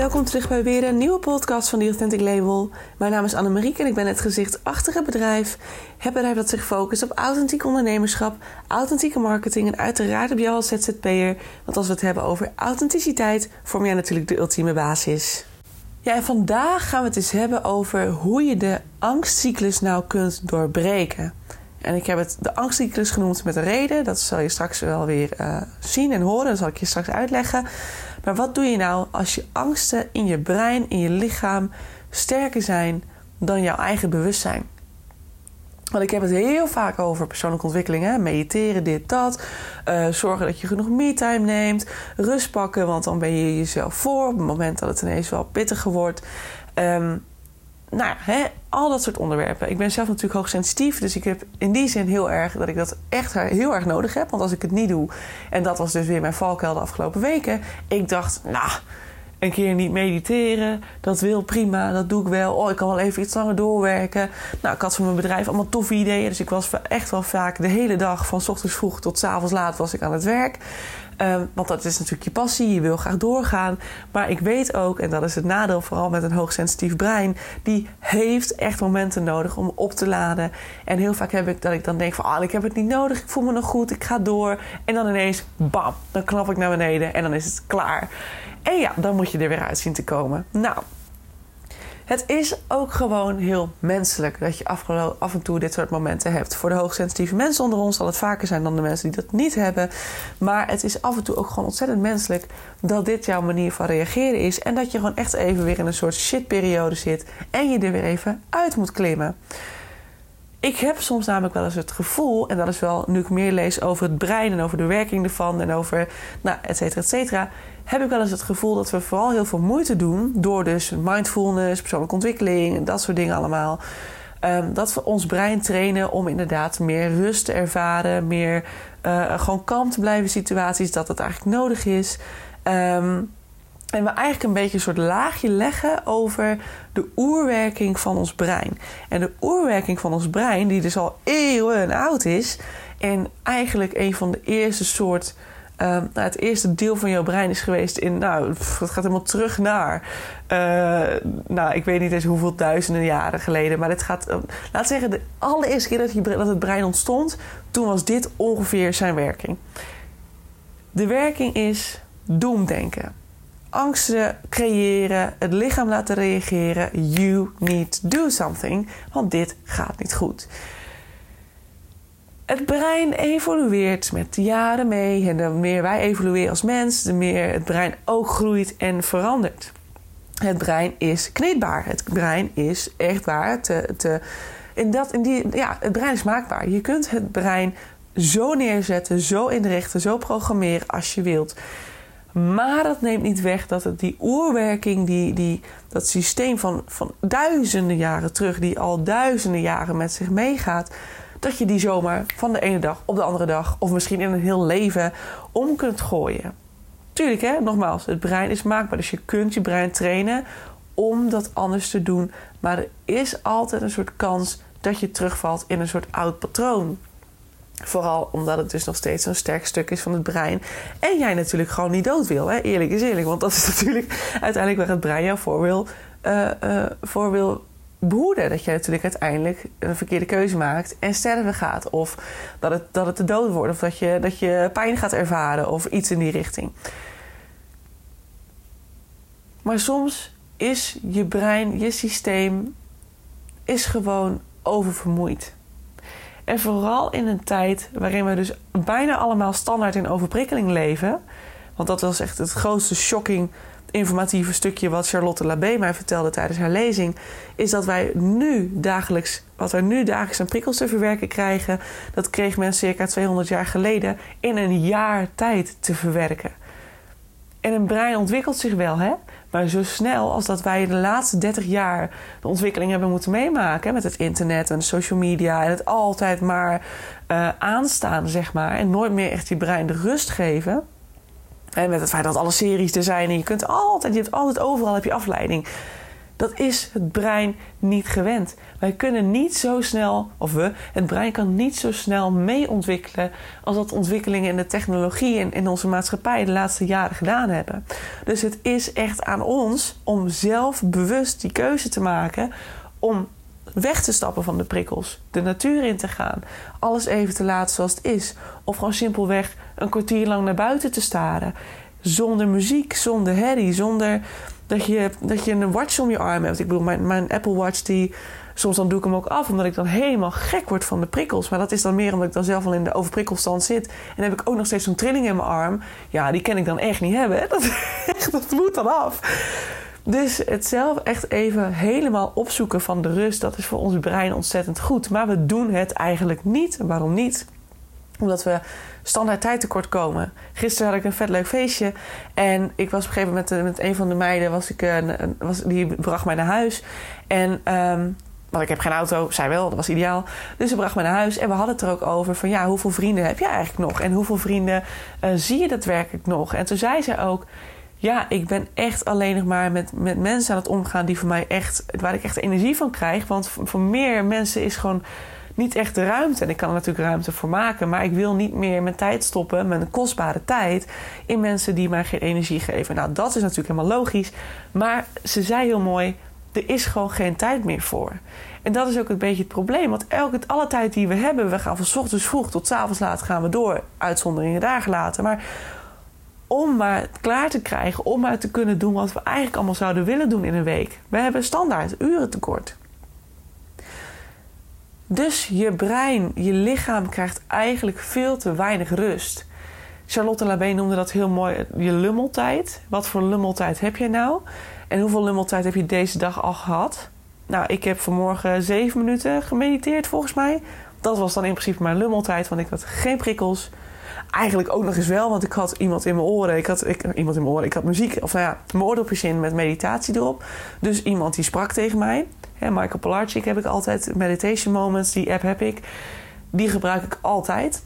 welkom terug bij weer een nieuwe podcast van The Authentic Label. Mijn naam is Annemariek en ik ben het gezicht achter het bedrijf. Het bedrijf dat zich focust op authentiek ondernemerschap, authentieke marketing en uiteraard op jou als ZZP'er. Want als we het hebben over authenticiteit, vorm jij natuurlijk de ultieme basis. Ja, en vandaag gaan we het eens hebben over hoe je de angstcyclus nou kunt doorbreken. En ik heb het de angstcyclus genoemd met een reden. Dat zal je straks wel weer uh, zien en horen. Dat zal ik je straks uitleggen. Maar wat doe je nou als je angsten in je brein, in je lichaam sterker zijn dan jouw eigen bewustzijn? Want ik heb het heel vaak over persoonlijke ontwikkeling. Mediteren, dit, dat. Uh, zorgen dat je genoeg me-time neemt. Rust pakken, want dan ben je jezelf voor op het moment dat het ineens wel pittiger wordt. Um, nou hè, al dat soort onderwerpen. Ik ben zelf natuurlijk hoogsensitief, dus ik heb in die zin heel erg dat ik dat echt heel erg nodig heb. Want als ik het niet doe, en dat was dus weer mijn valkuil de afgelopen weken, ik dacht, nou, een keer niet mediteren, dat wil prima, dat doe ik wel. Oh, ik kan wel even iets langer doorwerken. Nou, ik had van mijn bedrijf allemaal toffe ideeën, dus ik was echt wel vaak de hele dag van s ochtends vroeg tot s avonds laat was ik aan het werk. Um, want dat is natuurlijk je passie, je wil graag doorgaan. Maar ik weet ook, en dat is het nadeel vooral met een hoogsensitief brein, die heeft echt momenten nodig om op te laden. En heel vaak heb ik dat ik dan denk van, ah, ik heb het niet nodig, ik voel me nog goed, ik ga door. En dan ineens, bam, dan knap ik naar beneden en dan is het klaar. En ja, dan moet je er weer uit zien te komen. Nou, het is ook gewoon heel menselijk dat je af en toe dit soort momenten hebt. Voor de hoogsensitieve mensen onder ons zal het vaker zijn dan de mensen die dat niet hebben. Maar het is af en toe ook gewoon ontzettend menselijk dat dit jouw manier van reageren is. En dat je gewoon echt even weer in een soort shitperiode zit en je er weer even uit moet klimmen. Ik heb soms namelijk wel eens het gevoel, en dat is wel nu ik meer lees over het brein en over de werking ervan en over, nou, et cetera, et cetera heb ik wel eens het gevoel dat we vooral heel veel moeite doen door dus mindfulness, persoonlijke ontwikkeling en dat soort dingen allemaal. Um, dat we ons brein trainen om inderdaad meer rust te ervaren, meer uh, gewoon kalm te blijven in situaties, dat het eigenlijk nodig is. Um, en we eigenlijk een beetje een soort laagje leggen over de oerwerking van ons brein. En de oerwerking van ons brein, die dus al eeuwen oud is, en eigenlijk een van de eerste soort Uh, nou, het eerste deel van jouw brein is geweest in, nou, het gaat helemaal terug naar, uh, nou, ik weet niet eens hoeveel duizenden jaren geleden, maar het gaat, uh, laat zeggen, de allereerste keer dat, je, dat het brein ontstond, toen was dit ongeveer zijn werking. De werking is doemdenken. Angsten creëren, het lichaam laten reageren. You need do something, want dit gaat niet goed. Het brein evolueert met de jaren mee. En de meer wij evolueren als mens, de meer het brein ook groeit en verandert. Het brein is kneedbaar. Het brein is echt waar. Te, te, in dat, in die, ja, het brein is maakbaar. Je kunt het brein zo neerzetten, zo inrichten, zo programmeren als je wilt. Maar dat neemt niet weg dat het die oerwerking, die, die, dat systeem van, van duizenden jaren terug, die al duizenden jaren met zich meegaat, dat je die zomaar van de ene dag op de andere dag, of misschien in een heel leven, om kunt gooien. Tuurlijk, hè, nogmaals, het brein is maakbaar. Dus je kunt je brein trainen om dat anders te doen. Maar er is altijd een soort kans dat je terugvalt in een soort oud patroon. Vooral omdat het dus nog steeds zo'n sterk stuk is van het brein. En jij natuurlijk gewoon niet dood wil. Hè? Eerlijk is eerlijk. Want dat is natuurlijk uiteindelijk waar het brein jou voor wil, uh, uh, voor wil behoeden. Dat je natuurlijk uiteindelijk een verkeerde keuze maakt en sterven gaat. Of dat het, dat het de dood wordt. Of dat je, dat je pijn gaat ervaren. Of iets in die richting. Maar soms is je brein, je systeem, is gewoon oververmoeid. En vooral in een tijd waarin we dus bijna allemaal standaard in overprikkeling leven. Want dat was echt het grootste shocking informatieve stukje wat Charlotte Labé mij vertelde tijdens haar lezing, is dat wij nu dagelijks, wat wij nu dagelijks aan prikkels te verwerken krijgen, dat kreeg men circa 200 jaar geleden in een jaar tijd te verwerken. En een brein ontwikkelt zich wel, hè? Maar zo snel als dat wij de laatste 30 jaar de ontwikkeling hebben moeten meemaken met het internet en social media en het altijd maar uh, aanstaan, zeg maar, en nooit meer echt je brein de rust geven en met het feit dat alle series er zijn en je kunt altijd, je hebt altijd overal heb je afleiding. Dat is het brein niet gewend. Wij kunnen niet zo snel, of we, het brein kan niet zo snel mee ontwikkelen als dat ontwikkelingen in de technologie en in onze maatschappij de laatste jaren gedaan hebben. Dus het is echt aan ons om zelf bewust die keuze te maken om weg te stappen van de prikkels, de natuur in te gaan, alles even te laten zoals het is, of gewoon simpelweg een kwartier lang naar buiten te staren, zonder muziek, zonder herrie, zonder dat je, dat je een watch om je arm hebt. Ik bedoel, mijn, mijn Apple Watch die soms dan doe ik hem ook af omdat ik dan helemaal gek word van de prikkels. Maar dat is dan meer omdat ik dan zelf al in de overprikkelstand zit. En heb ik ook nog steeds zo'n trilling in mijn arm. Ja, die kan ik dan echt niet hebben. Dat moet dan af. Dus het zelf echt even helemaal opzoeken van de rust, dat is voor ons brein ontzettend goed. Maar we doen het eigenlijk niet. Waarom niet? Omdat we standaard tijd tekort komen. Gisteren had ik een vet leuk feestje. En ik was op een gegeven moment met, met een van de meiden, was ik, een, was, die bracht mij naar huis. En um, want ik heb geen auto, zij wel, dat was ideaal. Dus ze bracht me naar huis en we hadden het er ook over van ja, hoeveel vrienden heb je eigenlijk nog? En hoeveel vrienden uh, zie je daadwerkelijk nog? En toen zei ze ook, ja, ik ben echt alleen nog maar met, met mensen aan het omgaan die voor mij echt, waar ik echt energie van krijg. Want voor meer mensen is gewoon niet echt de ruimte. En ik kan er natuurlijk ruimte voor maken, maar ik wil niet meer mijn tijd stoppen, mijn kostbare tijd, in mensen die mij geen energie geven. Nou, dat is natuurlijk helemaal logisch. Maar ze zei heel mooi: er is gewoon geen tijd meer voor. En dat is ook een beetje het probleem. Want elke, alle tijd die we hebben, we gaan van ochtends vroeg tot avonds laat gaan we door. Uitzonderingen daar gelaten. Maar om maar klaar te krijgen, om maar te kunnen doen wat we eigenlijk allemaal zouden willen doen in een week. We hebben standaard uren tekort. Dus je brein, je lichaam krijgt eigenlijk veel te weinig rust. Charlotte Labé noemde dat heel mooi je lummeltijd. Wat voor lummeltijd heb je nou? En hoeveel lummeltijd heb je deze dag al gehad? Nou, ik heb vanmorgen zeven minuten gemediteerd volgens mij. Dat was dan in principe mijn lummeltijd, want ik had geen prikkels. Eigenlijk ook nog eens wel, want ik had iemand in mijn oren. Ik had ik, iemand in mijn oren. Ik had muziek, of nou ja, mijn oordopjes in met meditatie erop. Dus iemand die sprak tegen mij. Michael Polarchik heb ik altijd. Meditation Moments, die app heb ik. Die gebruik ik altijd.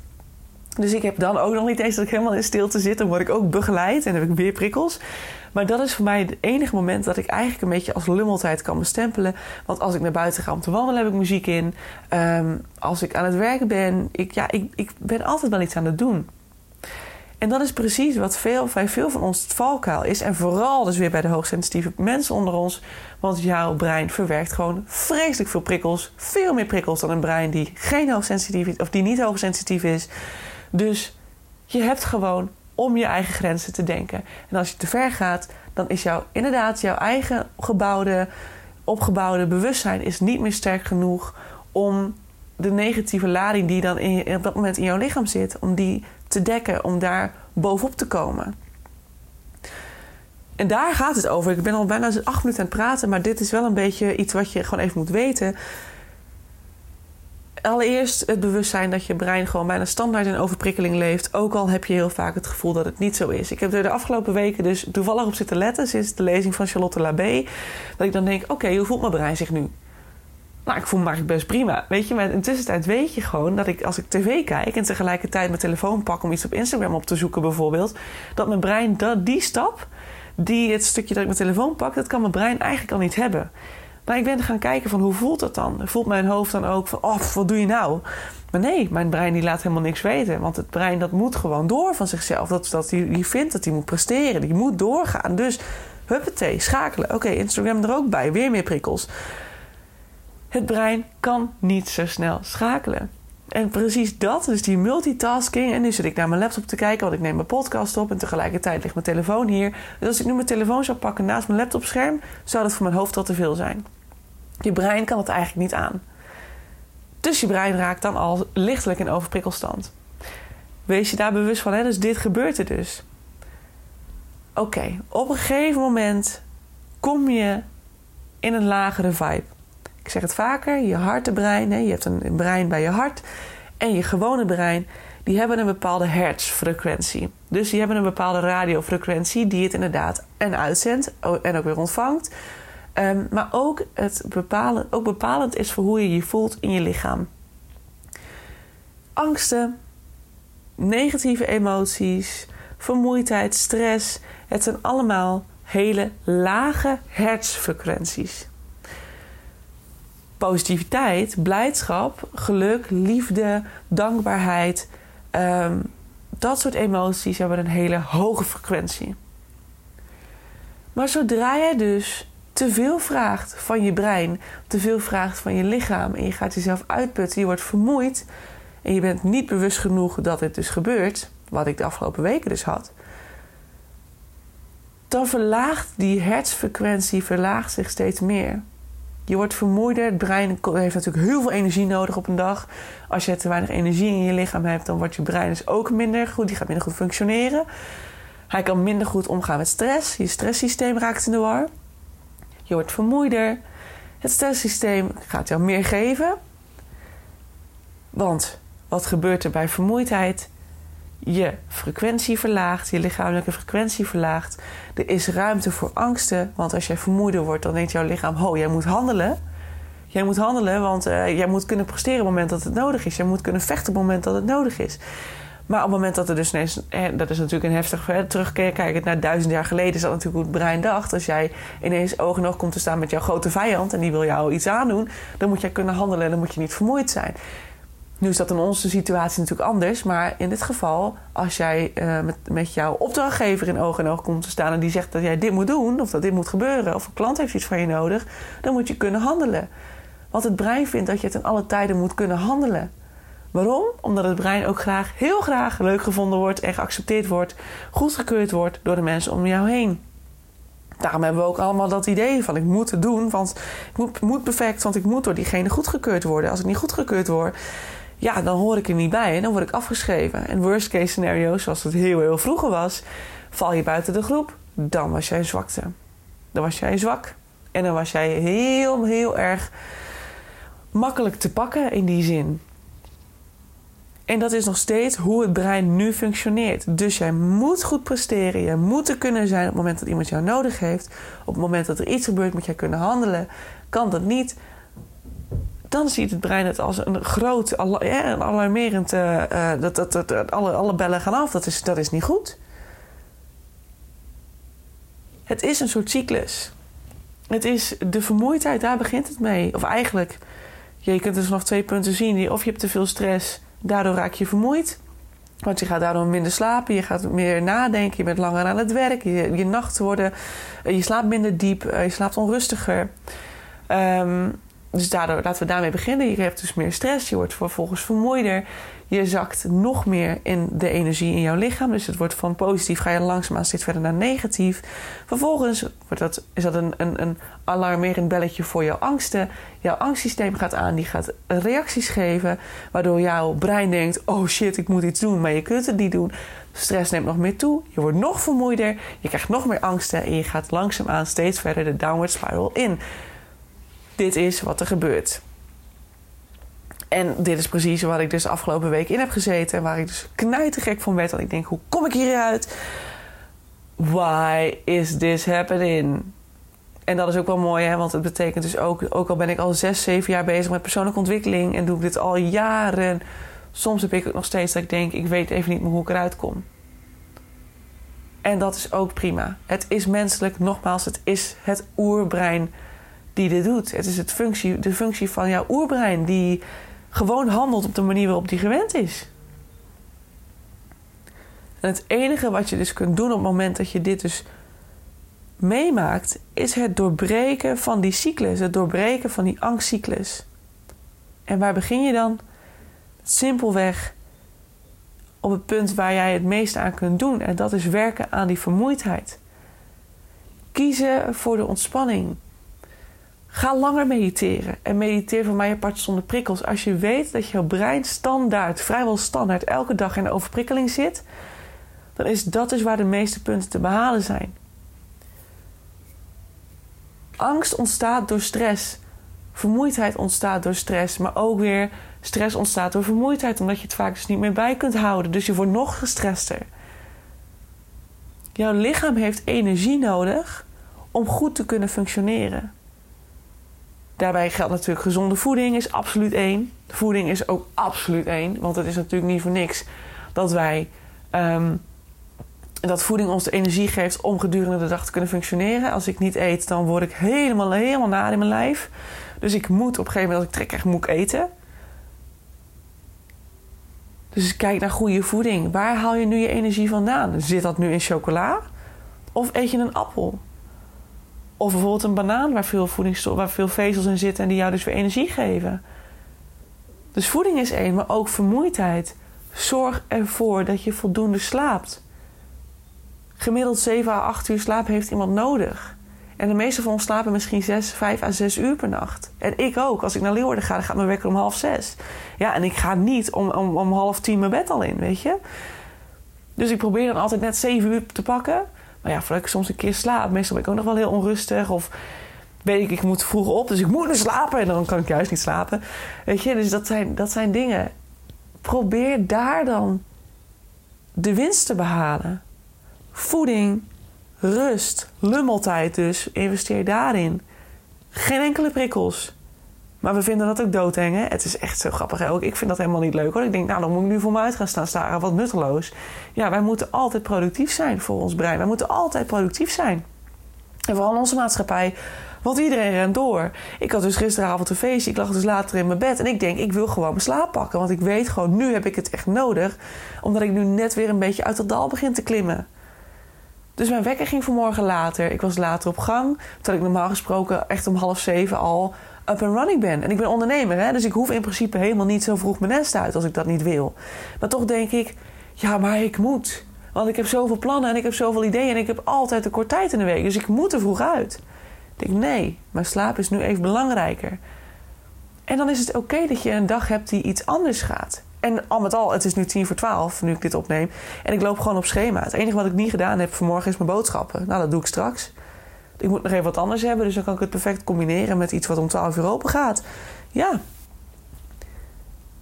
Dus ik heb dan ook nog niet eens dat ik helemaal in stilte zit. Dan word ik ook begeleid en heb ik weer prikkels. Maar dat is voor mij het enige moment dat ik eigenlijk een beetje als lummeltijd kan bestempelen. Want als ik naar buiten ga om te wandelen, heb ik muziek in. Um, als ik aan het werken ben, ik, ja, ik, ik ben altijd wel iets aan het doen. En dat is precies wat veel, bij veel van ons het valkuil is. En vooral dus weer bij de hoogsensitieve mensen onder ons. Want jouw brein verwerkt gewoon vreselijk veel prikkels. Veel meer prikkels dan een brein die, geen hoogsensitief is, of die niet hoogsensitief is. Dus je hebt gewoon om je eigen grenzen te denken. En als je te ver gaat, dan is jouw, inderdaad jouw eigen gebouwde, opgebouwde bewustzijn is niet meer sterk genoeg om de negatieve lading die dan in, op dat moment in jouw lichaam zit, om die te dekken, om daar bovenop te komen. En daar gaat het over. Ik ben al bijna acht minuten aan het praten, maar dit is wel een beetje iets wat je gewoon even moet weten allereerst het bewustzijn dat je brein gewoon bijna standaard in overprikkeling leeft. Ook al heb je heel vaak het gevoel dat het niet zo is. Ik heb er de afgelopen weken dus toevallig op zitten letten sinds de lezing van Charlotte Labé. Dat ik dan denk: oké, hoe voelt mijn brein zich nu? Nou, ik voel me eigenlijk best prima. Weet je, maar in tussentijd weet je gewoon dat ik als ik tv kijk en tegelijkertijd mijn telefoon pak om iets op Instagram op te zoeken, bijvoorbeeld, dat mijn brein dat, die stap, die het stukje dat ik mijn telefoon pak, dat kan mijn brein eigenlijk al niet hebben. Maar ik ben gaan kijken van hoe voelt dat dan? Voelt mijn hoofd dan ook van, oh, wat doe je nou? Maar nee, mijn brein die laat helemaal niks weten. Want het brein dat moet gewoon door van zichzelf. Dat, dat die, die vindt dat hij moet presteren. Die moet doorgaan. Dus huppatee, schakelen. Oké, Instagram er ook bij. Weer meer prikkels. Het brein kan niet zo snel schakelen. En precies dat, dus die multitasking. En nu zit ik naar mijn laptop te kijken, want ik neem mijn podcast op en tegelijkertijd ligt mijn telefoon hier. Dus als ik nu mijn telefoon zou pakken naast mijn laptopscherm, zou dat voor mijn hoofd al te veel zijn. Je brein kan het eigenlijk niet aan. Dus je brein raakt dan al lichtelijk in overprikkelstand. Wees je daar bewust van, hè? dus dit gebeurt er dus. Oké, op een gegeven moment kom je in een lagere vibe. Ik zeg het vaker, je hartebrein, hè, je hebt een brein bij je hart en je gewone brein, die hebben een bepaalde hertzfrequentie. Dus die hebben een bepaalde radiofrequentie die het inderdaad en uitzendt en ook weer ontvangt. Ehm, maar ook, het bepalen, ook bepalend is voor hoe je je voelt in je lichaam. Angsten, negatieve emoties, vermoeidheid, stress. Het zijn allemaal hele lage hertzfrequenties. Positiviteit, blijdschap, geluk, liefde, dankbaarheid, um, dat soort emoties hebben een hele hoge frequentie. Maar zodra je dus te veel vraagt van je brein, te veel vraagt van je lichaam en je gaat jezelf uitputten, je wordt vermoeid en je bent niet bewust genoeg dat dit dus gebeurt, wat ik de afgelopen weken dus had, dan verlaagt die hertzfrequentie verlaagt zich steeds meer. Je wordt vermoeider. Het brein heeft natuurlijk heel veel energie nodig op een dag. Als je te weinig energie in je lichaam hebt, dan wordt je brein dus ook minder goed. Die gaat minder goed functioneren. Hij kan minder goed omgaan met stress. Je stresssysteem raakt in de war. Je wordt vermoeider. Het stresssysteem gaat jou meer geven. Want wat gebeurt er bij vermoeidheid? Je frequentie verlaagt, je lichamelijke frequentie verlaagt. Er is ruimte voor angsten, want als jij vermoeider wordt, dan denkt jouw lichaam: ho, jij moet handelen. Jij moet handelen, want uh, jij moet kunnen presteren op het moment dat het nodig is. Jij moet kunnen vechten op het moment dat het nodig is. Maar op het moment dat er dus ineens, dat is natuurlijk een heftig terugkeer, kijkend naar duizend jaar geleden, is dat natuurlijk hoe het brein dacht. Als jij ineens oog in oog komt te staan met jouw grote vijand en die wil jou iets aandoen, dan moet jij kunnen handelen en dan moet je niet vermoeid zijn. Nu is dat in onze situatie natuurlijk anders, maar in dit geval, als jij uh, met, met jouw opdrachtgever in oog in oog komt te staan en die zegt dat jij dit moet doen, of dat dit moet gebeuren, of een klant heeft iets van je nodig, dan moet je kunnen handelen. Want het brein vindt dat je het in alle tijden moet kunnen handelen. Waarom? Omdat het brein ook graag, heel graag leuk gevonden wordt en geaccepteerd wordt, goedgekeurd wordt door de mensen om jou heen. Daarom hebben we ook allemaal dat idee van ik moet het doen, want ik moet, moet perfect, want ik moet door diegene goedgekeurd worden. Als ik niet goedgekeurd word, ja, dan hoor ik er niet bij en dan word ik afgeschreven. En worst case scenario, zoals het heel heel vroeger was, val je buiten de groep, dan was jij zwakte. Dan was jij zwak en dan was jij heel heel erg makkelijk te pakken in die zin. En dat is nog steeds hoe het brein nu functioneert. Dus jij moet goed presteren. Je moet er kunnen zijn op het moment dat iemand jou nodig heeft. Op het moment dat er iets gebeurt, moet jij kunnen handelen. Kan dat niet, dan ziet het brein het als een groot, alarmerend. Uh, dat, dat, dat, alle, alle bellen gaan af. Dat is, dat is niet goed. Het is een soort cyclus. Het is de vermoeidheid, daar begint het mee. Of eigenlijk, je kunt dus nog twee punten zien. Of je hebt te veel stress, daardoor raak je vermoeid. Want je gaat daardoor minder slapen, je gaat meer nadenken, je bent langer aan het werk, je, je nachten worden, je slaapt minder diep, je slaapt onrustiger. Um, dus daardoor, laten we daarmee beginnen. Je hebt dus meer stress, je wordt vervolgens vermoeider. Je zakt nog meer in de energie in jouw lichaam. Dus het wordt van positief, ga je langzaamaan steeds verder naar negatief. Vervolgens wordt dat, is dat een, een, een alarmerend belletje voor jouw angsten. Jouw angstsysteem gaat aan, die gaat reacties geven. Waardoor jouw brein denkt, oh shit, ik moet iets doen. Maar je kunt het niet doen. Stress neemt nog meer toe. Je wordt nog vermoeider. Je krijgt nog meer angsten. En je gaat langzaamaan steeds verder de downward spiral in dit is wat er gebeurt. En dit is precies waar ik dus afgelopen week in heb gezeten. En waar ik dus knijtergek van werd. Want ik denk, hoe kom ik hieruit? Why is this happening? En dat is ook wel mooi, hè? want het betekent dus ook... ook al ben ik al zes, zeven jaar bezig met persoonlijke ontwikkeling... en doe ik dit al jaren... soms heb ik ook nog steeds dat ik denk... ik weet even niet meer hoe ik eruit kom. En dat is ook prima. Het is menselijk, nogmaals, het is het oerbrein die dit doet. Het is het functie, de functie van jouw oerbrein die gewoon handelt op de manier waarop die gewend is. En het enige wat je dus kunt doen op het moment dat je dit dus meemaakt, is het doorbreken van die cyclus, het doorbreken van die angstcyclus. En waar begin je dan? Simpelweg op het punt waar jij het meest aan kunt doen. En dat is werken aan die vermoeidheid. Kiezen voor de ontspanning. Ga langer mediteren. En mediteer voor mij apart zonder prikkels. Als je weet dat jouw brein standaard, vrijwel standaard, elke dag in overprikkeling zit, dan is dat dus waar de meeste punten te behalen zijn. Angst ontstaat door stress. Vermoeidheid ontstaat door stress. Maar ook weer stress ontstaat door vermoeidheid, omdat je het vaak dus niet meer bij kunt houden. Dus je wordt nog gestrester. Jouw lichaam heeft energie nodig om goed te kunnen functioneren. Daarbij geldt natuurlijk gezonde voeding is absoluut één. Voeding is ook absoluut één. Want het is natuurlijk niet voor niks dat wij um, dat voeding ons de energie geeft om gedurende de dag te kunnen functioneren. Als ik niet eet, dan word ik helemaal, helemaal naar in mijn lijf. Dus ik moet op een gegeven moment, als ik trek krijg, moet eten. Dus kijk naar goede voeding. Waar haal je nu je energie vandaan? Zit dat nu in chocola? Of eet je een appel? Of bijvoorbeeld een banaan waar veel, waar veel vezels in zitten en die jou dus weer energie geven. Dus voeding is één, maar ook vermoeidheid. Zorg ervoor dat je voldoende slaapt. Gemiddeld 7 à 8 uur slaap heeft iemand nodig. En de meeste van ons slapen misschien 6, 5 à 6 uur per nacht. En ik ook. Als ik naar Leeuwarden ga, dan gaat mijn wekker om half 6. Ja, en ik ga niet om, om, om half tien mijn bed al in, weet je. Dus ik probeer dan altijd net 7 uur te pakken. Maar ja, voordat ik soms een keer slaap, meestal ben ik ook nog wel heel onrustig. Of weet ik, ik moet vroeg op, dus ik moet nu slapen. En dan kan ik juist niet slapen. Weet je, dus dat zijn, dat zijn dingen. Probeer daar dan de winst te behalen. Voeding, rust, lummeltijd dus. Investeer daarin. Geen enkele prikkels. Maar we vinden dat ook doodeng, hè? Het is echt zo grappig. Ook ik vind dat helemaal niet leuk, hoor. Ik denk, nou, dan moet ik nu voor me uit gaan staan staren. Wat nutteloos. Ja, wij moeten altijd productief zijn voor ons brein. Wij moeten altijd productief zijn. En vooral in onze maatschappij. Want iedereen rent door. Ik had dus gisteravond een feestje. Ik lag dus later in mijn bed. En ik denk, ik wil gewoon mijn slaap pakken. Want ik weet gewoon, nu heb ik het echt nodig. Omdat ik nu net weer een beetje uit dat dal begin te klimmen. Dus mijn wekker ging vanmorgen later. Ik was later op gang. Terwijl ik normaal gesproken echt om half zeven al up and running ben. En ik ben ondernemer, hè? dus ik hoef in principe helemaal niet zo vroeg mijn nest uit als ik dat niet wil. Maar toch denk ik, ja, maar ik moet. Want ik heb zoveel plannen en ik heb zoveel ideeën en ik heb altijd een kort tijd in de week. Dus ik moet er vroeg uit. Ik denk, nee, mijn slaap is nu even belangrijker. En dan is het oké dat je een dag hebt die iets anders gaat. En al met al, het is nu tien voor twaalf, nu ik dit opneem. En ik loop gewoon op schema. Het enige wat ik niet gedaan heb vanmorgen is mijn boodschappen. Nou, dat doe ik straks. Ik moet nog even wat anders hebben, dus dan kan ik het perfect combineren met iets wat om 12 uur open gaat. Ja.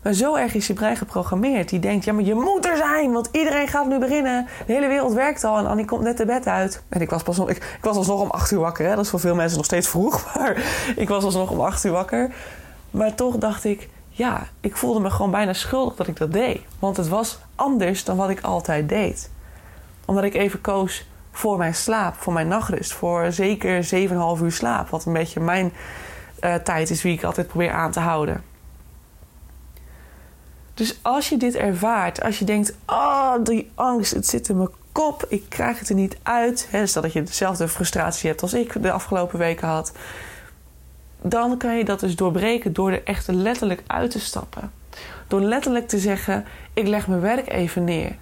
Maar zo erg is je brein geprogrammeerd. Die denkt, ja, maar je moet er zijn, want iedereen gaat nu beginnen. De hele wereld werkt al en Annie komt net de bed uit. En ik was pas nog, ik, was alsnog om 8 uur wakker. Hè? Dat is voor veel mensen nog steeds vroeg, maar ik was alsnog om 8 uur wakker. Maar toch dacht ik, ja, ik voelde me gewoon bijna schuldig dat ik dat deed. Want het was anders dan wat ik altijd deed. Omdat ik even koos voor mijn slaap, voor mijn nachtrust, voor zeker 7,5 uur slaap. Wat een beetje mijn uh, tijd is wie ik altijd probeer aan te houden. Dus als je dit ervaart, als je denkt: oh, die angst, het zit in mijn kop, ik krijg het er niet uit. Hè, stel dat je dezelfde frustratie hebt als ik de afgelopen weken had. Dan kan je dat dus doorbreken door er echt letterlijk uit te stappen. Door letterlijk te zeggen: ik leg mijn werk even neer.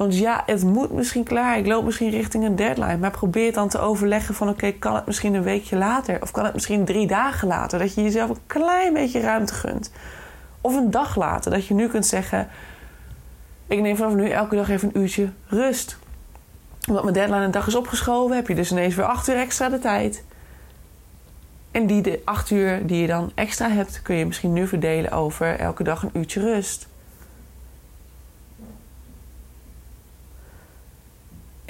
Want ja, het moet misschien klaar. Ik loop misschien richting een deadline. Maar probeer dan te overleggen van... oké, kan het misschien een weekje later? Of kan het misschien drie dagen later? Dat je jezelf een klein beetje ruimte gunt. Of een dag later. Dat je nu kunt zeggen... ik neem vanaf nu elke dag even een uurtje rust. Omdat mijn deadline een dag is opgeschoven... heb je dus ineens weer acht uur extra de tijd. En die acht uur die je dan extra hebt... kun je misschien nu verdelen over elke dag een uurtje rust.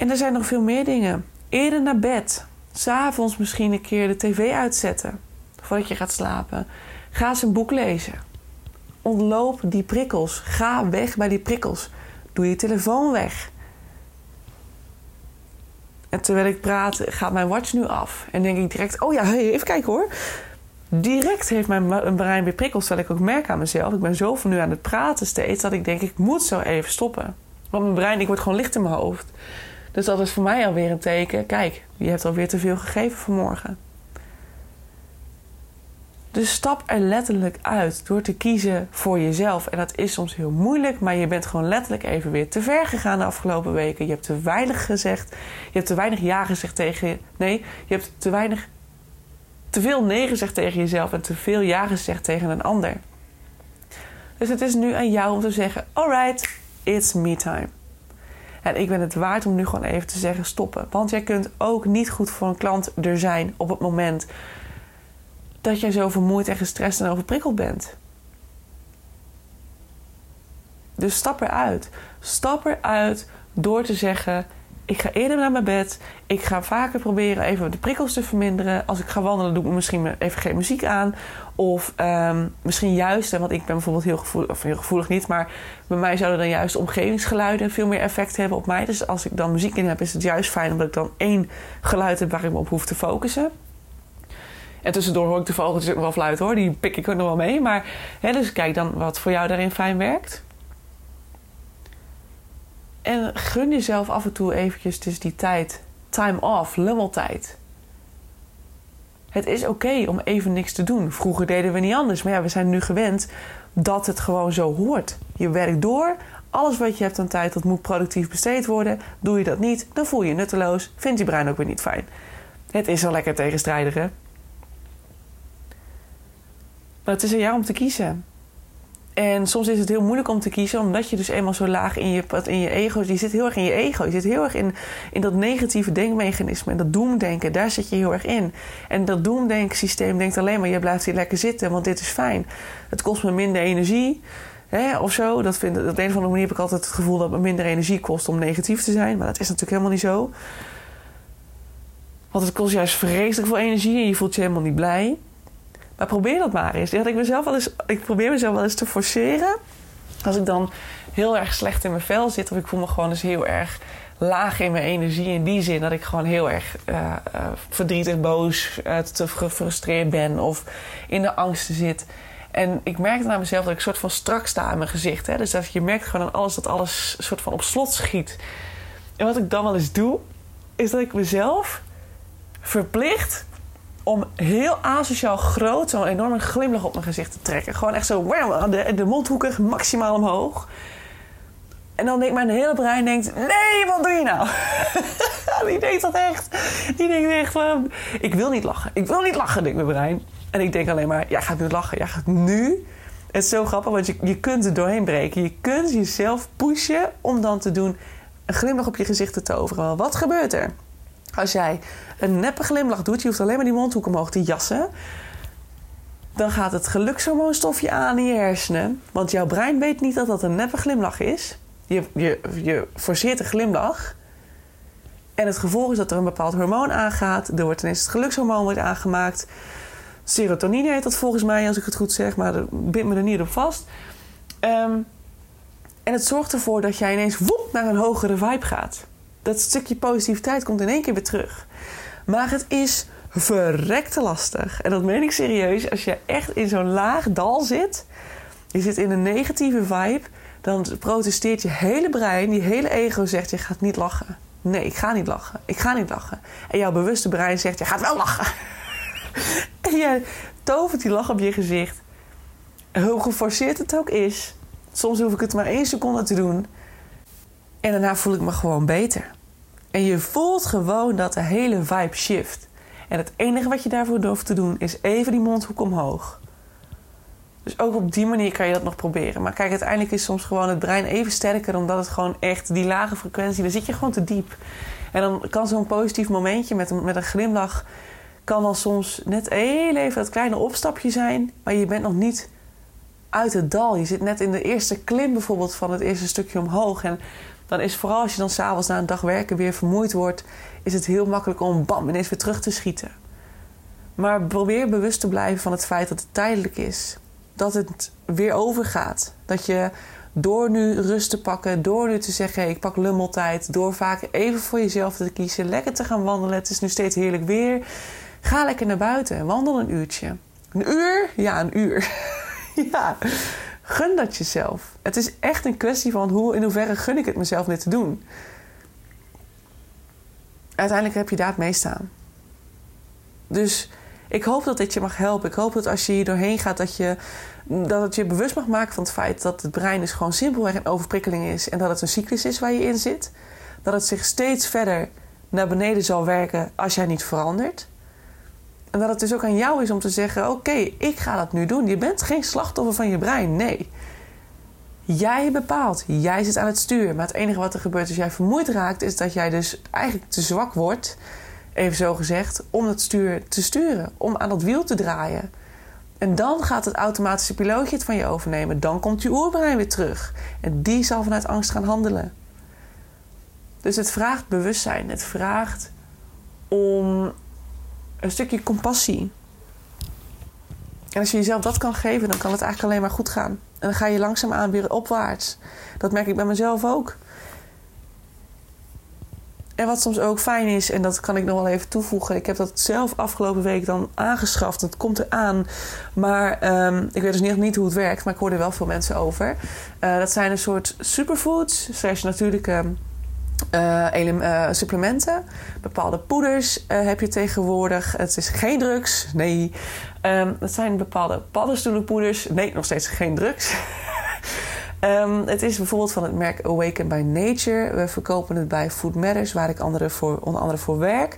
En er zijn nog veel meer dingen. Eerder naar bed. S'avonds misschien een keer de tv uitzetten. Voordat je gaat slapen. Ga eens een boek lezen. Ontloop die prikkels. Ga weg bij die prikkels. Doe je telefoon weg. En terwijl ik praat, gaat mijn watch nu af. En denk ik direct: oh ja, even kijken hoor. Direct heeft mijn brein weer prikkels, terwijl ik ook merk aan mezelf. Ik ben zo nu aan het praten steeds dat ik denk: ik moet zo even stoppen. Want mijn brein, ik word gewoon licht in mijn hoofd. Dus dat is voor mij alweer een teken. Kijk, je hebt alweer te veel gegeven vanmorgen. Dus stap er letterlijk uit door te kiezen voor jezelf. En dat is soms heel moeilijk, maar je bent gewoon letterlijk even weer te ver gegaan de afgelopen weken. Je hebt te weinig gezegd. Je hebt te weinig ja gezegd tegen. Nee, je hebt te weinig. te veel nee gezegd tegen jezelf en te veel ja gezegd tegen een ander. Dus het is nu aan jou om te zeggen: Alright, it's me time. En ik ben het waard om nu gewoon even te zeggen stoppen. Want jij kunt ook niet goed voor een klant er zijn op het moment dat jij zo vermoeid en gestrest en overprikkeld bent. Dus stap eruit. Stap eruit door te zeggen: Ik ga eerder naar mijn bed. Ik ga vaker proberen even de prikkels te verminderen. Als ik ga wandelen, doe ik misschien even geen muziek aan. Of ehm, misschien juist, want ik ben bijvoorbeeld heel gevoelig, of heel gevoelig niet, maar bij mij zouden dan juist omgevingsgeluiden veel meer effect hebben op mij. Dus als ik dan muziek in heb, is het juist fijn omdat ik dan één geluid heb waar ik me op hoef te focussen. En tussendoor hoor ik de vogeltjes ook wel fluit hoor. Die pik ik ook nog wel mee. Maar hè, dus kijk dan wat voor jou daarin fijn werkt. En gun jezelf af en toe eventjes dus die tijd. Time off, lummeltijd. Het is oké om even niks te doen. Vroeger deden we niet anders. Maar ja, we zijn nu gewend dat het gewoon zo hoort. Je werkt door. Alles wat je hebt aan tijd, dat moet productief besteed worden. Doe je dat niet, dan voel je je nutteloos. Vindt je brein ook weer niet fijn. Het is wel lekker tegenstrijdig, hè? Maar het is aan jou om te kiezen. En soms is het heel moeilijk om te kiezen, omdat je dus eenmaal zo laag in je, in je ego. Je zit heel erg in je ego. Je zit heel erg in, in dat negatieve denkmechanisme. En dat doemdenken, daar zit je heel erg in. En dat doemdenksysteem denkt alleen maar: je blijft hier lekker zitten, want dit is fijn. Het kost me minder energie. Hè, of zo. Dat vind, op een of andere manier heb ik altijd het gevoel dat het me minder energie kost om negatief te zijn. Maar dat is natuurlijk helemaal niet zo. Want het kost juist vreselijk veel energie en je voelt je helemaal niet blij. Maar probeer dat maar eens. Ik, mezelf wel eens, ik probeer mezelf wel eens te forceren. Als ik dan heel erg slecht in mijn vel zit, of ik voel me gewoon eens heel erg laag in mijn energie. In die zin dat ik gewoon heel erg uh, verdrietig, boos, uh, te gefrustreerd ben of in de angsten zit. En ik merkte aan mezelf dat ik soort van strak sta in mijn gezicht. Hè? Dus dat je merkt gewoon aan alles dat alles soort van op slot schiet. En wat ik dan wel eens doe, is dat ik mezelf verplicht om heel asociaal groot zo'n enorme glimlach op mijn gezicht te trekken. Gewoon echt zo, de, de mondhoeken maximaal omhoog. En dan denkt mijn hele brein, denkt, nee, wat doe je nou? die denkt dat echt. Die denkt echt van, ik wil niet lachen. Ik wil niet lachen, denkt mijn brein. En ik denk alleen maar, jij gaat nu lachen. Jij gaat nu. Het is zo grappig, want je, je kunt er doorheen breken. Je kunt jezelf pushen om dan te doen een glimlach op je gezicht te toveren. Wat gebeurt er? Als jij een neppe glimlach doet, je hoeft alleen maar die mondhoek omhoog te jassen. Dan gaat het gelukshormoonstofje aan in je hersenen. Want jouw brein weet niet dat dat een neppe glimlach is. Je, je, je forceert een glimlach. En het gevolg is dat er een bepaald hormoon aangaat. Er wordt ineens het gelukshormoon wordt aangemaakt. Serotonine heet dat volgens mij, als ik het goed zeg. Maar bind me er niet op vast. Ehm, en het zorgt ervoor dat jij ineens woep naar een hogere vibe gaat dat stukje positiviteit komt in één keer weer terug. Maar het is verrekte lastig. En dat meen ik serieus. Als je echt in zo'n laag dal zit, je zit in een negatieve vibe, dan protesteert je hele brein, je hele ego zegt: je gaat niet lachen. Nee, ik ga niet lachen. Ik ga niet lachen. En jouw bewuste brein zegt: je gaat wel lachen. en jij tovert die lach op je gezicht. Hoe geforceerd het ook is. Soms hoef ik het maar één seconde te doen. En daarna voel ik me gewoon beter. En je voelt gewoon dat de hele vibe shift. En het enige wat je daarvoor hoeft te doen is even die mondhoek omhoog. Dus ook op die manier kan je dat nog proberen. Maar kijk, uiteindelijk is soms gewoon het brein even sterker, omdat het gewoon echt die lage frequentie, dan zit je gewoon te diep. En dan kan zo'n positief momentje met een, met een glimlach, kan dan soms net heel even dat kleine opstapje zijn, maar je bent nog niet uit het dal. Je zit net in de eerste klim bijvoorbeeld van het eerste stukje omhoog. En dan is vooral als je dan s'avonds na een dag werken weer vermoeid wordt, is het heel makkelijk om bam ineens weer terug te schieten. Maar probeer bewust te blijven van het feit dat het tijdelijk is. Dat het weer overgaat. Dat je door nu rust te pakken, door nu te zeggen: ik pak lummeltijd, door vaak even voor jezelf te kiezen, lekker te gaan wandelen. Het is nu steeds heerlijk weer. Ga lekker naar buiten, wandel een uurtje. Een uur? Ja, een uur. ja. Gun dat jezelf. Het is echt een kwestie van hoe, in hoeverre gun ik het mezelf dit te doen. Uiteindelijk heb je daar het mee staan. Dus ik hoop dat dit je mag helpen. Ik hoop dat als je hier doorheen gaat, dat, je, dat het je bewust mag maken van het feit dat het brein dus gewoon simpelweg een overprikkeling is. En dat het een cyclus is waar je in zit. Dat het zich steeds verder naar beneden zal werken als jij niet verandert. En dat het dus ook aan jou is om te zeggen: Oké, ik ga dat nu doen. Je bent geen slachtoffer van je brein. Nee. Jij bepaalt. Jij zit aan het stuur. Maar het enige wat er gebeurt als jij vermoeid raakt, is dat jij dus eigenlijk te zwak wordt, even zo gezegd, om het stuur te sturen. Om aan dat wiel te draaien. En dan gaat het automatische pilootje het van je overnemen. Dan komt je oerbrein weer terug. En die zal vanuit angst gaan handelen. Dus het vraagt bewustzijn. Het vraagt om een stukje compassie. En als je jezelf dat kan geven, dan kan het eigenlijk alleen maar goed gaan. En dan ga je langzaamaan weer opwaarts. Dat merk ik bij mezelf ook. En wat soms ook fijn is, en dat kan ik nog wel even toevoegen. Ik heb dat zelf afgelopen week dan aangeschaft. Het komt eraan. Maar um, ik weet dus niet, niet hoe het werkt. Maar ik hoor er wel veel mensen over. Uh, dat zijn een soort superfoods. Slash natuurlijke uh, supplementen. Bepaalde poeders uh, heb je tegenwoordig. Het is geen drugs. Nee. Um, het zijn bepaalde paddenstoelenpoeders. Nee, nog steeds geen drugs. Um, het is bijvoorbeeld van het merk Awaken by Nature. We verkopen het bij Food Matters, waar ik andere voor, onder andere voor werk.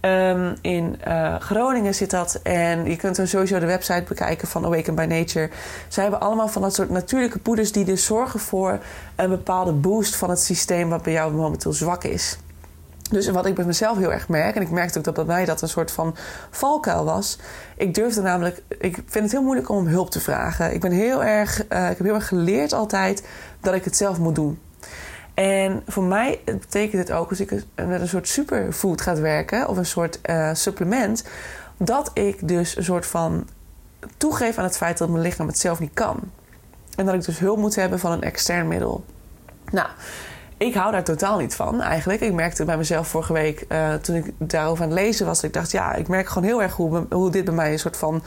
Um, in uh, Groningen zit dat. En je kunt er sowieso de website bekijken van Awaken by Nature. Zij hebben allemaal van dat soort natuurlijke poeders die dus zorgen voor een bepaalde boost van het systeem wat bij jou momenteel zwak is. Dus wat ik bij mezelf heel erg merk, en ik merkte ook dat bij mij dat een soort van valkuil was. Ik durfde namelijk, ik vind het heel moeilijk om hulp te vragen. Ik ben heel erg, uh, ik heb heel erg geleerd altijd dat ik het zelf moet doen. En voor mij betekent het ook, als ik met een soort superfood ga werken, of een soort uh, supplement, dat ik dus een soort van toegeef aan het feit dat mijn lichaam het zelf niet kan. En dat ik dus hulp moet hebben van een extern middel. Nou, ik hou daar totaal niet van eigenlijk. Ik merkte bij mezelf vorige week, uh, toen ik daarover aan het lezen was, dat ik dacht, ja, ik merk gewoon heel erg hoe, hoe dit bij mij een soort van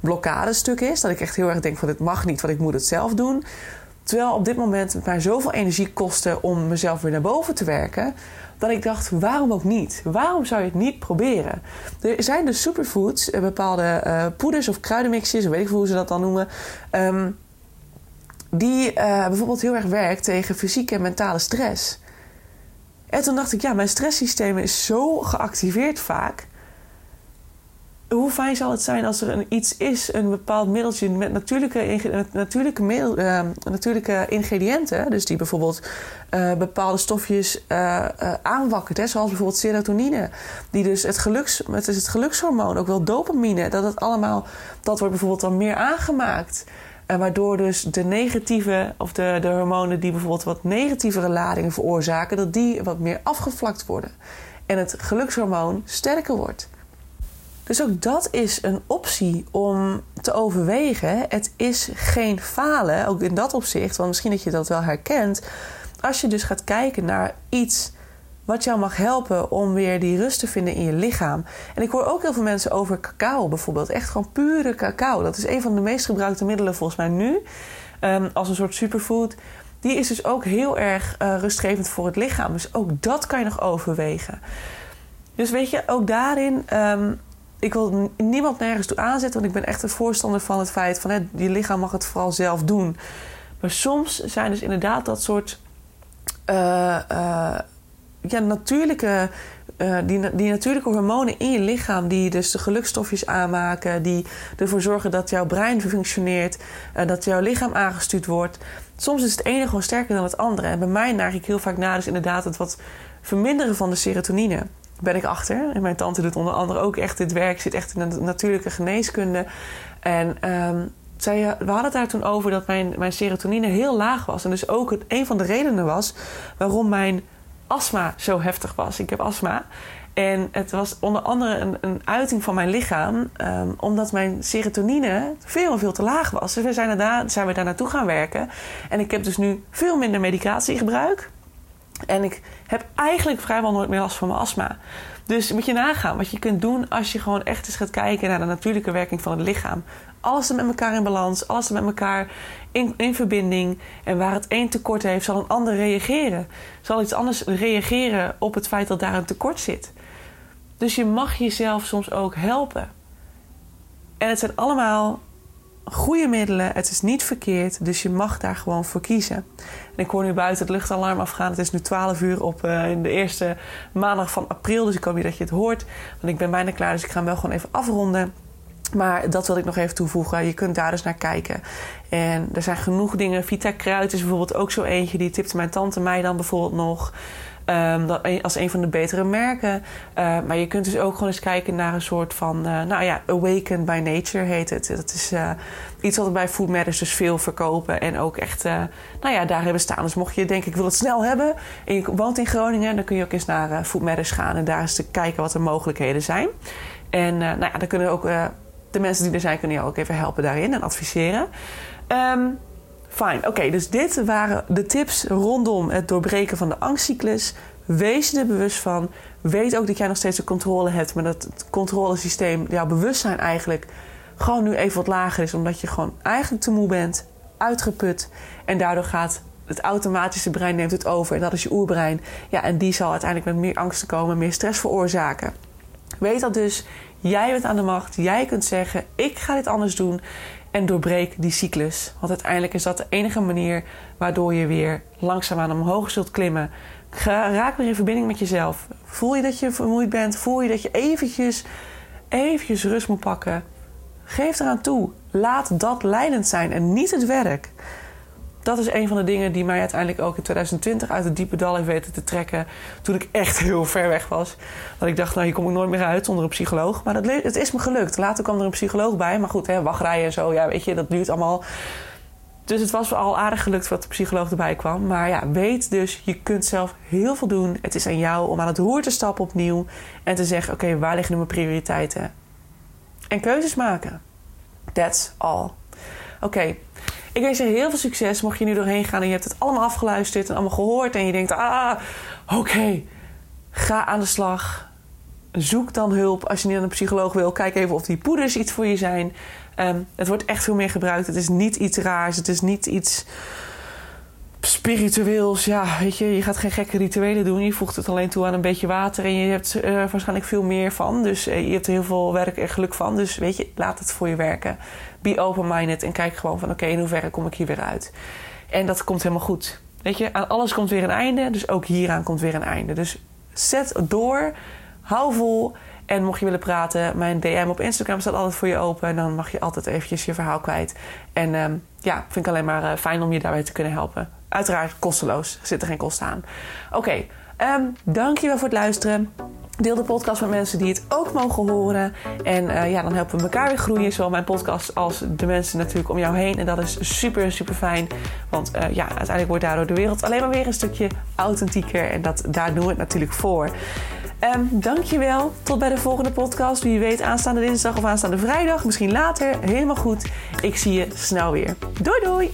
blokkadestuk is. Dat ik echt heel erg denk van dit mag niet, want ik moet het zelf doen. Terwijl op dit moment het mij zoveel energie kostte om mezelf weer naar boven te werken. Dat ik dacht, waarom ook niet? Waarom zou je het niet proberen? Er zijn dus superfoods, eh, bepaalde uh, poeders of kruidenmixjes, weet ik hoe ze dat dan noemen. Um, die uh, bijvoorbeeld heel erg werkt tegen fysieke en mentale stress. En toen dacht ik, ja, mijn stresssysteem is zo geactiveerd vaak. Hoe fijn zal het zijn als er een, iets is, een bepaald middeltje met natuurlijke, natuurlijke, uh, natuurlijke ingrediënten, dus die bijvoorbeeld uh, bepaalde stofjes uh, aanwakkert, hè, zoals bijvoorbeeld serotonine, die dus het, geluks, het is het gelukshormoon, ook wel dopamine, dat het allemaal, dat wordt bijvoorbeeld dan meer aangemaakt. En waardoor dus de negatieve, of de, de hormonen die bijvoorbeeld wat negatievere ladingen veroorzaken, dat die wat meer afgevlakt worden. En het gelukshormoon sterker wordt. Dus ook dat is een optie om te overwegen. Het is geen falen, ook in dat opzicht, want misschien dat je dat wel herkent. Als je dus gaat kijken naar iets wat jou mag helpen om weer die rust te vinden in je lichaam. En ik hoor ook heel veel mensen over cacao bijvoorbeeld. Echt gewoon pure cacao. Dat is een van de meest gebruikte middelen volgens mij nu. Um, als een soort superfood. Die is dus ook heel erg uh, rustgevend voor het lichaam. Dus ook dat kan je nog overwegen. Dus weet je, ook daarin. Um, ik wil niemand nergens toe aanzetten, want ik ben echt een voorstander van het feit van hè, je lichaam mag het vooral zelf doen. Maar soms zijn dus inderdaad dat soort uh, uh, ja, natuurlijke, uh, die, die natuurlijke hormonen in je lichaam, die dus de gelukstofjes aanmaken, die ervoor zorgen dat jouw brein functioneert, dat jouw lichaam aangestuurd wordt. Soms is het ene gewoon sterker dan het andere. En bij mij neig ik heel vaak na, dus inderdaad het wat verminderen van de serotonine. Ben ik achter. En mijn tante doet onder andere ook echt dit werk, zit echt in de natuurlijke geneeskunde. En um, we hadden het daar toen over dat mijn, mijn serotonine heel laag was. En dus ook het, een van de redenen was waarom mijn astma zo heftig was. Ik heb astma. En het was onder andere een, een uiting van mijn lichaam, um, omdat mijn serotonine veel en veel te laag was. Dus we zijn, daarna, zijn we daar naartoe gaan werken. En ik heb dus nu veel minder medicatiegebruik. En ik heb eigenlijk vrijwel nooit meer last van mijn astma. Dus moet je nagaan wat je kunt doen als je gewoon echt eens gaat kijken naar de natuurlijke werking van het lichaam. Alles er met elkaar in balans, alles er met elkaar in, in verbinding. En waar het een tekort heeft, zal een ander reageren. Zal iets anders reageren op het feit dat daar een tekort zit. Dus je mag jezelf soms ook helpen. En het zijn allemaal goede middelen. Het is niet verkeerd, dus je mag daar gewoon voor kiezen. En ik hoor nu buiten het luchtalarm afgaan. Het is nu 12 uur op in de eerste maandag van april. Dus ik hoop je dat je het hoort. Want ik ben bijna klaar, dus ik ga hem wel gewoon even afronden. Maar dat wil ik nog even toevoegen. Je kunt daar dus naar kijken. En er zijn genoeg dingen. Vita Kruid is bijvoorbeeld ook zo eentje. Die tipte mijn tante mij dan bijvoorbeeld nog. Um, als een van de betere merken. Uh, maar je kunt dus ook gewoon eens kijken naar een soort van... Uh, nou ja, Awaken by Nature heet het. Dat is uh, iets wat we bij Food Matters dus veel verkopen. En ook echt, nou ja, daar hebben staan. Dus mocht je denken, ik wil het snel hebben... en je woont in Groningen... dan kun je ook eens naar Food Matters gaan... en daar eens te kijken wat de mogelijkheden zijn. En nou ja, dan kunnen ook... de mensen die er zijn, kunnen je ook even helpen daarin en adviseren. Um, Fijn, oké, dus dit waren de tips rondom het doorbreken van de angstcyclus. Wees je er bewust van. Weet ook dat jij nog steeds de controle hebt, maar dat het controlesysteem, jouw bewustzijn eigenlijk, gewoon nu even wat lager is, omdat je gewoon eigenlijk te moe bent, uitgeput. En daardoor gaat het automatische brein neemt het over. En dat is je oerbrein. Ja, en die zal uiteindelijk met meer angsten komen, meer stress veroorzaken. Weet dat dus. Jij bent aan de macht. Jij kunt zeggen: ik ga dit anders doen en doorbreek die cyclus. Want uiteindelijk is dat de enige manier waardoor je weer langzaamaan omhoog zult klimmen. Raak weer in verbinding met jezelf. Voel je dat je vermoeid bent? Voel je dat je eventjes, eventjes rust moet pakken? Geef eraan toe. Laat dat leidend zijn en niet het werk dat is een van de dingen die mij uiteindelijk ook in 2020 uit het diepe dal heeft weten te trekken. Toen ik echt heel ver weg was. Dat ik dacht, nou hier kom ik nooit meer uit zonder een psycholoog. Maar het is me gelukt. Later kwam er een psycholoog bij. Maar goed, hè, wachtrijen en zo, ja, weet je, dat duurt allemaal. Dus het was al aardig gelukt wat de psycholoog erbij kwam. Maar ja, weet dus, je kunt zelf heel veel doen. Het is aan jou om aan het roer te stappen opnieuw. En te zeggen, oké, waar liggen nu mijn prioriteiten? En keuzes maken. That's all. Oké, ik wens je heel veel succes. Mocht je nu doorheen gaan en je hebt het allemaal afgeluisterd en allemaal gehoord. En je denkt, ah, oké, ga aan de slag. Zoek dan hulp. Als je niet aan een psycholoog wil, kijk even of die poeders iets voor je zijn. Um, het wordt echt veel meer gebruikt. Het is niet iets raars. Het is niet iets spiritueels. Ja, weet je, je gaat geen gekke rituelen doen. Je voegt het alleen toe aan een beetje water. En je hebt er waarschijnlijk veel meer van. Dus eh, je hebt er heel veel werk en geluk van. Dus weet je, laat het voor je werken. Be open-minded en kijk gewoon van... oké, in hoeverre kom ik hier weer uit? En dat komt helemaal goed. Weet je, aan alles komt weer een einde. Dus ook hieraan komt weer een einde. Dus zet door. Hou vol. En mocht je willen praten, mijn DM op Instagram staat altijd voor je open. En dan mag je altijd eventjes je verhaal kwijt. En um, ja, vind ik alleen maar uh, fijn om je daarbij te kunnen helpen. Uiteraard kosteloos. Er zitten geen kosten aan. Oké, okay, um, dankjewel voor het luisteren. Deel de podcast met mensen die het ook mogen horen. En uh, ja, dan helpen we elkaar weer groeien. Zowel mijn podcast als de mensen natuurlijk om jou heen. En dat is super, super fijn. Want uh, ja, uiteindelijk wordt daardoor de wereld alleen maar weer een stukje authentieker. En dat, daar doen we het natuurlijk voor. Um, dankjewel. Tot bij de volgende podcast. Wie weet aanstaande dinsdag of aanstaande vrijdag. Misschien later. Helemaal goed. Ik zie je snel weer. Doei doei.